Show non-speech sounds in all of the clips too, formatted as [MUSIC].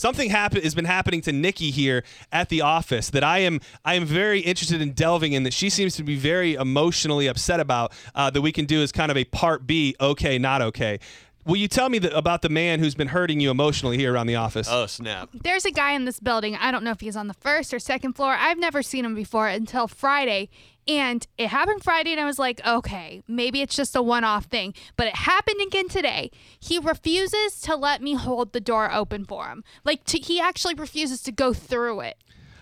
Something happen- has been happening to Nikki here at the office that I am I am very interested in delving in. That she seems to be very emotionally upset about. Uh, that we can do as kind of a part B. Okay, not okay. Will you tell me the, about the man who's been hurting you emotionally here around the office? Oh snap! There's a guy in this building. I don't know if he's on the first or second floor. I've never seen him before until Friday. And it happened Friday, and I was like, okay, maybe it's just a one off thing. But it happened again today. He refuses to let me hold the door open for him. Like, to, he actually refuses to go through it.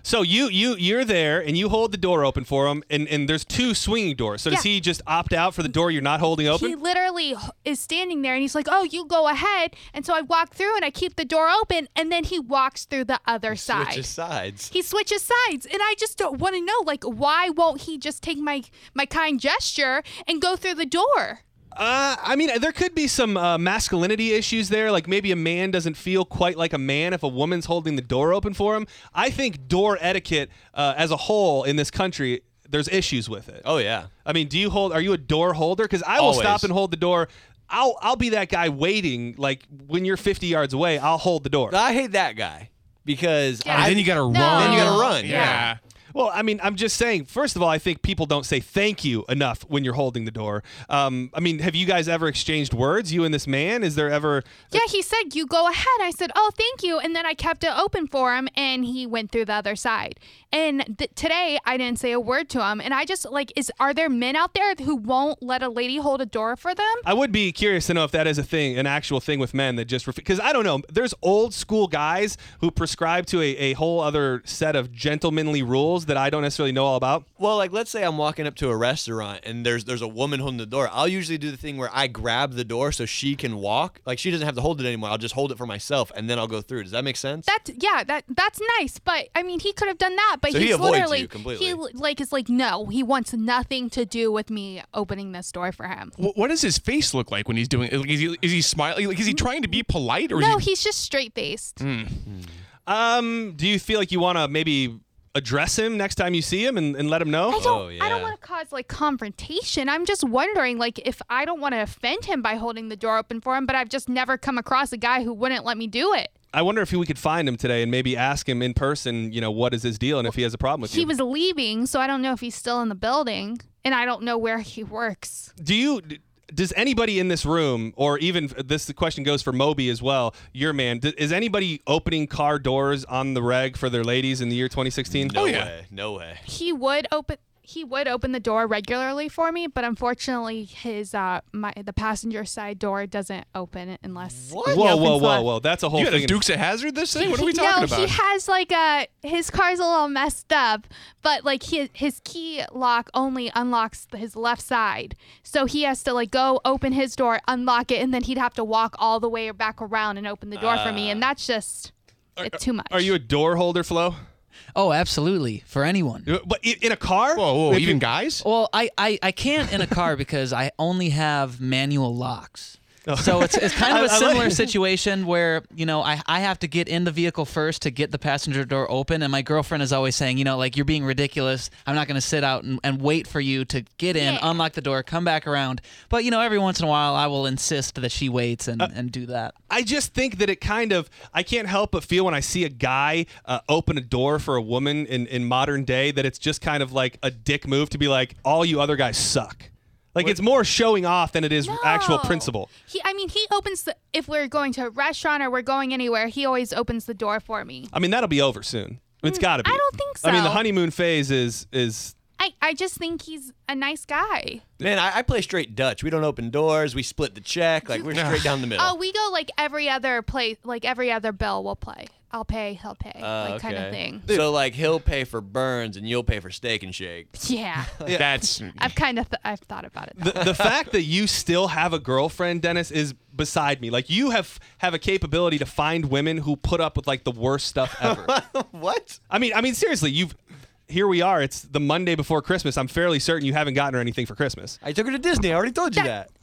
So you you you're there and you hold the door open for him, and, and there's two swinging doors. So does Yeah. he just opt out for the door you're not holding open? He literally h- is standing there and he's like, Oh, you go ahead. And so I walk through and I keep the door open and then he walks through the other side. Switches sides. He switches sides. And I just don't want to know, like, why won't he just take my my kind gesture and go through the door? Uh, I mean, there could be some uh, masculinity issues there. Like maybe a man doesn't feel quite like a man if a woman's holding the door open for him. I think door etiquette uh, as a whole in this country, there's issues with it. Oh yeah. I mean, do you hold? Are you a door holder? Because I will Always. stop and hold the door. I'll I'll be that guy waiting. Like when you're 50 yards away, I'll hold the door. I hate that guy because Yeah. I, And then you got to No. run. Then you gotta run, Yeah. yeah. Well, I mean, I'm just saying. First of all, I think people don't say thank you enough when you're holding the door. Um, I mean, have you guys ever exchanged words, you and this man? Is there ever? Yeah, he said, You go ahead. I said, Oh, thank you. And then I kept it open for him and he went through the other side. And th- today I didn't say a word to him. And I just like, is are there men out there who won't let a lady hold a door for them? I would be curious to know if that is a thing, an actual thing with men that just because I don't know. There's old school guys who prescribe to a, a whole other set of gentlemanly rules that I don't necessarily know all about. well, like let's say I'm walking up to a restaurant and there's there's a woman holding the door. I'll usually do the thing where I grab the door so she can walk. Like she doesn't have to hold it anymore. I'll just hold it for myself and then I'll go through. Does that make sense? That's yeah, that that's nice, but I mean, he could have done that, but So he he's avoids literally you completely. he like is like no, he wants nothing to do with me opening this door for him. Wh- What does his face look like when he's doing? Like, is he is he smiling? Like, is he trying to be polite or No, is he? he's just straight faced. Um, do you feel like you want to maybe address him next time you see him and, and let him know? I don't Oh, I don't want to cause like confrontation. I'm just wondering like if I don't want to offend him by holding the door open for him, but I've just never come across a guy who wouldn't let me do it. I wonder if we could find him today and maybe ask him in person. You know, what is his deal and if he has a problem with He you. was leaving, so I don't know if he's still in the building and I don't know where he works. do you? Does anybody in this room, or even this question goes for Moby as well, your man, d- is anybody opening car doors on the reg for their ladies in the year 2016? no oh, yeah. way. No way. He would open he would open the door regularly for me, but unfortunately his uh my the passenger side door doesn't open unless What? Whoa, he whoa, whoa, whoa! That's a whole You got thing. a Dukes of Hazzard this thing? What are we talking no, about? he has like a his car's a little messed up, but like his his key lock only unlocks his left side, so he has to like go open his door, unlock it, and then he'd have to walk all the way back around and open the door for me, and that's just it's too much. Are you a door holder, Flo? Oh, absolutely. For anyone. Uh, but i- in a car? Whoa, whoa! If Even you- guys? Well, I, I, I can't in a car [LAUGHS] because I only have manual locks. So it's, it's kind of [LAUGHS] I- a I like- similar situation where, you know, I, I have to get in the vehicle first to get the passenger door open. And my girlfriend is always saying, you know, like, you're being ridiculous. I'm not going to sit out and, and wait for you to get in, Yeah. unlock the door, come back around. But, you know, every once in a while, I will insist that she waits and, Uh, and do that. I just think that it kind of I can't help but feel when I see a guy uh, open a door for a woman in, in modern day that it's just kind of like a dick move to be like all you other guys suck. Like it's more showing off than it is actual No. principle. He, I mean, he opens the if we're going to a restaurant or we're going anywhere, he always opens the door for me. I mean that'll be over soon. It's got to be. Mm, I don't think so. I mean the so. honeymoon phase is is I, I just think he's a nice guy. Man, I, I play straight Dutch. We don't open doors. We split the check. Like we're [LAUGHS] straight down the middle. Oh, we go like every other place, like every other bill we'll play. I'll pay, he'll pay, Uh, like kind of okay. thing. So like he'll pay for Bern's and you'll pay for Steak and Shake. [LAUGHS] Yeah, That's [LAUGHS] I've kind of th- I've thought about it. the, the [LAUGHS] fact that you still have a girlfriend, Dennis, is beside me. Like you have have a capability to find women who put up with like the worst stuff ever. what? I mean, I mean seriously, you've here we are. It's the Monday before Christmas. I'm fairly certain you haven't gotten her anything for Christmas. I took her to Disney. I already told you That- that.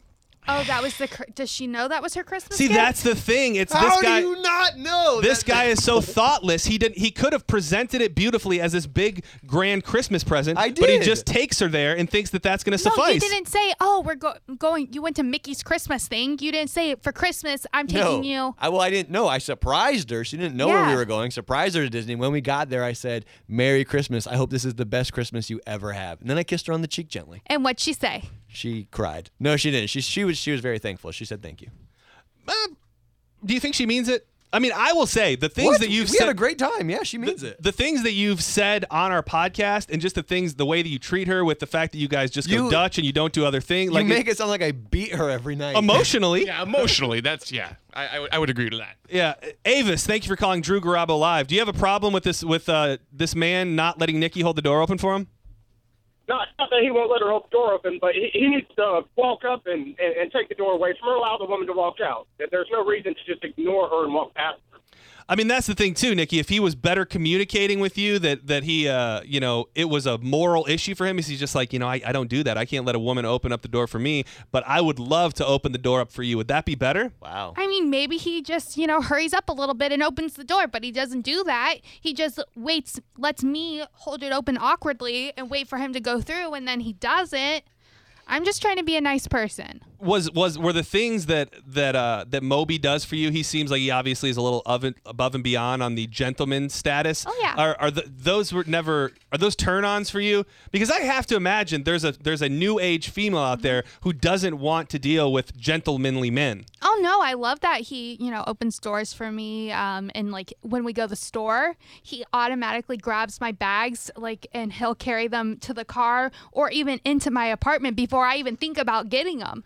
Oh, that was the. cr- Does she know that was her Christmas? See, gift? that's the thing. It's How this guy. do you not know? this that- guy is so thoughtless. He didn't. He could have presented it beautifully as this big, grand Christmas present. I But he did. just takes her there and thinks that that's going to No, suffice. you didn't say. Oh, we're go- going. You went to Mickey's Christmas thing. You didn't say for Christmas. I'm No, taking you. I, well, I didn't know. I surprised her. She didn't know where we Yeah. were going. Surprised her to Disney. When we got there, I said, "Merry Christmas. I hope this is the best Christmas you ever have." And then I kissed her on the cheek gently. And what'd she say? She cried. No, she didn't. She she was she was very thankful. She said, "Thank you." Do you think she means it? I mean, I will say the things What? that you've we said. had a great time. Yeah, she means the, it. the things that you've said on our podcast and just the things, the way that you treat her, with the fact that you guys just go Dutch and you don't do other things, You like make it sound like I beat her every night. emotionally. [LAUGHS] yeah, emotionally. That's yeah. I, I, would- would agree to that. Yeah, Avis, thank you for calling Drew Garabo live. Do you have a problem with this with uh, this man not letting Nikki hold the door open for him? Not, not that he won't let her hold the door open, but he, he needs to walk up and, and, and take the door away from her, allow the woman to walk out. There's no reason to just ignore her and walk past. I mean, that's the thing too, Nikki. If he was better communicating with you, that that he, uh, you know, it was a moral issue for him. Is he's just like, you know, I, I don't do that. I can't let a woman open up the door for me, but I would love to open the door up for you. Would that be better? Wow. I mean, maybe he just, you know, hurries up a little bit and opens the door, but he doesn't do that. He just waits, lets me hold it open awkwardly and wait for him to go through, and then he doesn't. I'm just trying to be a nice person. Was was were the things that that uh, that Moby does for you? He seems like he obviously is a little it, above and beyond on the gentleman status. Oh, yeah. Are are the, those were never are those turn-ons for you? Because I have to imagine there's a there's a new age female out there who doesn't want to deal with gentlemanly men. Oh no, I love that he, you know, opens doors for me. Um, and like when we go to the store, he automatically grabs my bags, like, and he'll carry them to the car or even into my apartment before I even think about getting them.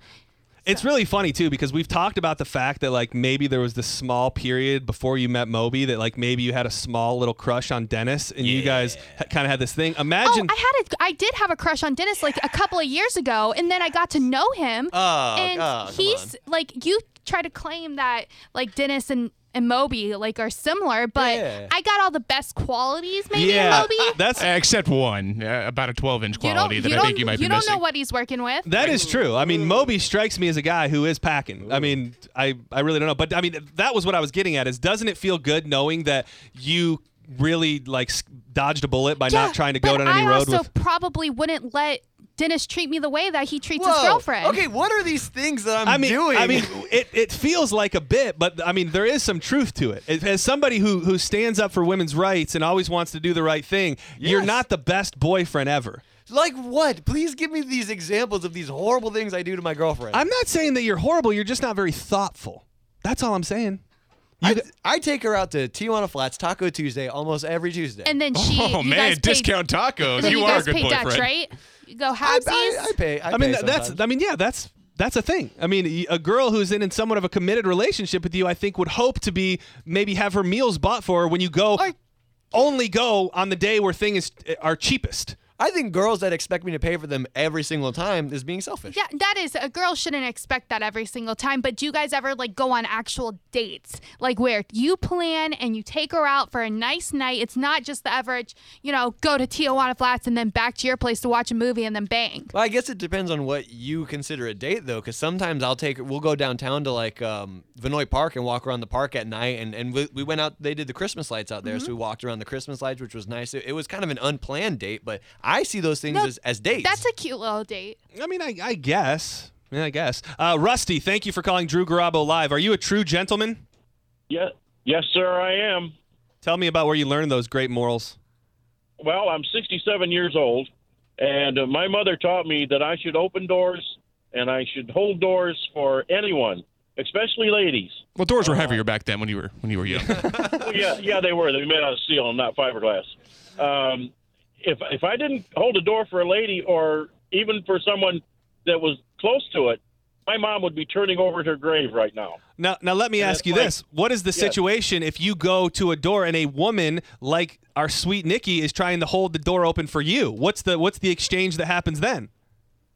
It's really funny too because we've talked about the fact that like maybe there was this small period before you met Moby that like maybe you had a small little crush on Dennis and you guys ha- kind of had this thing. Oh, Imagine Oh, I had a, I did have a crush on Dennis like a couple of years ago, and then I got to know him. Oh, and oh, come he's like, you try to claim that like Dennis and and Moby like are similar, but Yeah. I got all the best qualities maybe yeah, in Moby. [LAUGHS] that's Uh, except one, uh, about a 12 inch quality that I think you might you be You don't missing. know what he's working with. That is true. I mean, Moby strikes me as a guy who is packing. I mean, I, I really don't know. But I mean, that was what I was getting at is doesn't it feel good knowing that you really like dodged a bullet by Yeah, not trying to go down any I road also with probably wouldn't let Dennis treat me the way that he treats his girlfriend. Okay, what are these things that I'm I mean, doing? I mean, it, it feels like a bit, but I mean, there is some truth to it. As- As somebody who who stands up for women's rights and always wants to do the right thing, you're not the best boyfriend ever. like what? Please give me these examples of these horrible things I do to my girlfriend. I'm not saying that you're horrible. You're just not very thoughtful. That's all I'm saying. I, I take her out to Tijuana Flats Taco Tuesday almost every Tuesday. And then she, oh, man, guys pay- discount tacos. You, you are a guys good pay boyfriend. Dutch, right? You go I. I, I pay. I, I mean, pay that's. sometimes. I mean, yeah, that's that's a thing. I mean, a girl who's in, in somewhat of a committed relationship with you, I think, would hope to be maybe have her meals bought for her when you go. Or- only go on the day where things eh, are cheapest. I think girls that expect me to pay for them every single time is being selfish. Yeah, that is a girl shouldn't expect that every single time. But do you guys ever like go on actual dates, like where you plan and you take her out for a nice night? It's not just the average, you know, go to Tijuana Flats and then back to your place to watch a movie and then bang. Well, I guess it depends on what you consider a date, though, because sometimes I'll take we'll go downtown to like um, Vinoy Park and walk around the park at night, and, and we, we went out. They did the Christmas lights out there, Mm-hmm. so we walked around the Christmas lights, which was nice. It, it was kind of an unplanned date, but I see those things No, as, as dates. That's a cute little date. I mean, I, I guess. Yeah, I guess. Uh, Rusty, thank you for calling Drew Garabo live. Are you a true gentleman? Yeah, yes, sir, I am. Tell me about where you learned those great morals. Well, I'm 67 years old, and uh, my mother taught me that I should open doors and I should hold doors for anyone, especially ladies. Well, doors were heavier back then when you were when you were young. [LAUGHS] Well, yeah, yeah, they were. They were made out of steel and not fiberglass. Um, if if I didn't hold the door for a lady or even for someone that was close to it, my mom would be turning over in her grave right now. Now, now let me And ask you like- this: What is the situation if you go to a door and a woman like our sweet Nikki is trying to hold the door open for you? What's the what's the exchange that happens then?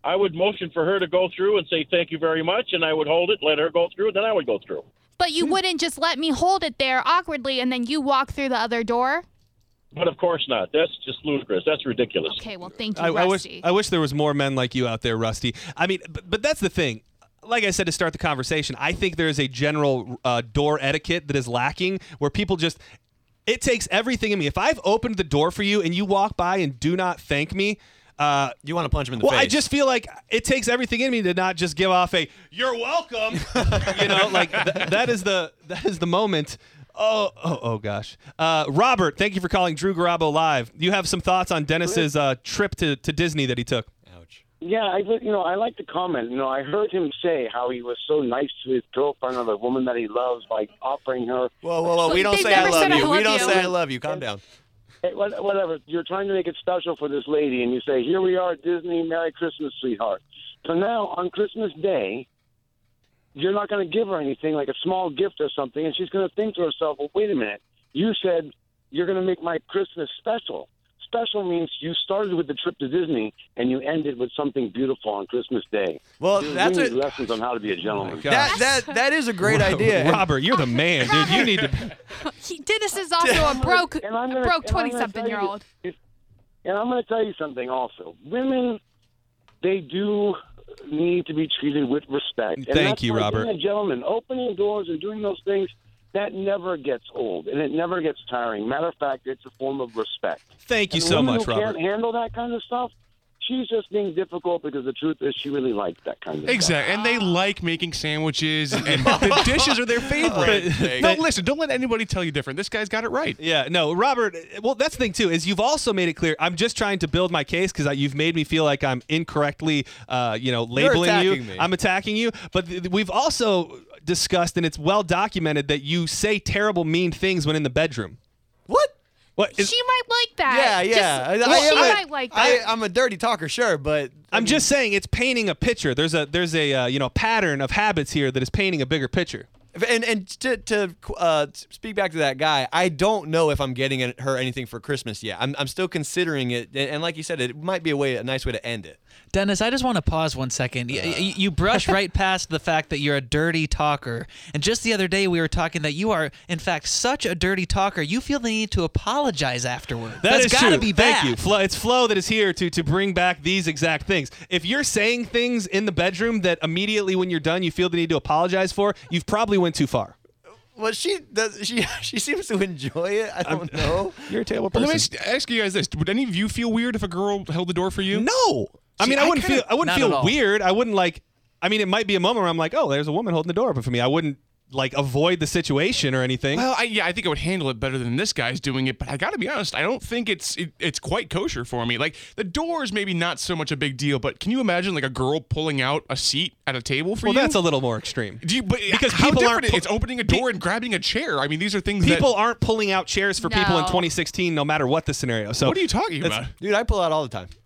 I would motion for her to go through and say thank you very much, and I would hold it, let her go through, and then I would go through. But you wouldn't just let me hold it there awkwardly and then you walk through the other door? But of course not. That's just ludicrous. That's ridiculous. Okay, well, thank you, I, I wish Rusty. I wish there was more men like you out there, Rusty. I mean, but, but that's the thing. Like I said to start the conversation, I think there is a general uh, door etiquette that is lacking, where people just. It takes everything in me. If I've opened the door for you and you walk by and do not thank me, uh, You want to punch him in the well, face. I just feel like it takes everything in me to not just give off a "You're welcome." [LAUGHS] you know, like th- that is the that is the moment. Oh, oh, oh gosh. Uh, Robert, thank you for calling Drew Garabo live. You have some thoughts on Dennis's uh, trip to, to Disney that he took. Ouch. Yeah, I you know I like to comment. You know, I heard him say how he was so nice to his girlfriend or the woman that he loves by offering her Whoa, whoa, whoa. We don't say I love said I you. We don't you. say I love you. Calm down. Hey, whatever. You're trying to make it special for this lady, and you say, "Here we are at Disney. Merry Christmas, sweetheart." So now on Christmas Day, you're not going to give her anything like a small gift or something, and she's going to think to herself, "Well, wait a minute. You said you're going to make my Christmas special." Special means you started with the trip to Disney and you ended with something beautiful on Christmas Day. Well, You that's a, lessons on how to be a gentleman. Oh that, that, that is a great idea. [LAUGHS] Robert, you're the man, dude. You need to. [LAUGHS] He, Dennis is also a [LAUGHS] broke, And I'm gonna- a broke and I'm gonna 20 something tell year you- old. And I'm going to tell you something also. Women, they do need to be treated with respect. And Thank you, Robert. Being a gentleman, opening doors and doing those things, that never gets old and it never gets tiring. Matter of fact, it's a form of respect. Thank you And so much, Robert. can't handle that kind of stuff, she's just being difficult because the truth is she really likes that kind of stuff. Exactly, and they like making sandwiches, and [LAUGHS] the dishes are their favorite. But- no, listen, don't let anybody tell you different. This guy's got it right. Yeah, no, Robert. Well, that's the thing too is you've also made it clear. I'm just trying to build my case because you've made me feel like I'm incorrectly, uh, you know, labeling you. attacking me. I'm attacking you. But th- we've also discussed, and it's well documented that you say terrible, mean things when in the bedroom. What? What? Is, she might like that. Yeah, yeah. Just- I, I she am a- might like that. I'm a dirty talker, sure, but I I'm mean, just saying it's painting a picture. There's a there's a uh, you know pattern of habits here that is painting a bigger picture. And and to to uh, speak back to that guy, I don't know if I'm getting her anything for Christmas yet. I'm, I'm still considering it, and and like you said, it might be a way a nice way to end it. Dennis, I just want to pause one second. Y- y- You, brush right [LAUGHS] past the fact that you're a dirty talker. And just the other day, we were talking that you are, in fact, such a dirty talker. You feel the need to apologize afterwards. That That's is gotta true. be bad. Thank you. Flo, it's Flo that is here to to bring back these exact things. If you're saying things in the bedroom that immediately when you're done you feel the need to apologize for, you've probably went too far. Well, she does. She [LAUGHS] she seems to enjoy it. I don't um, know. [LAUGHS] You're a terrible But let me ask- ask you guys this: Would any of you feel weird if a girl held the door for you? No. I mean, I I wouldn't kinda- feel I wouldn't feel weird. I wouldn't like I mean, it might be a moment where I'm like, "Oh, there's a woman holding the door open for me." I wouldn't like avoid the situation or anything. Well, I, yeah, I think I would handle it better than this guy's doing it. But I got to be honest, I don't think it's it, it's quite kosher for me. Like the door is maybe not so much a big deal, but can you imagine like a girl pulling out a seat at a table for well, you? that's a little more extreme. Do you, but Because how people aren't pu- it's opening a door and grabbing a chair. I mean, these are things People that. aren't pulling out chairs for people in 2016 no matter what the scenario. So What are you talking about? Dude, I pull out all the time.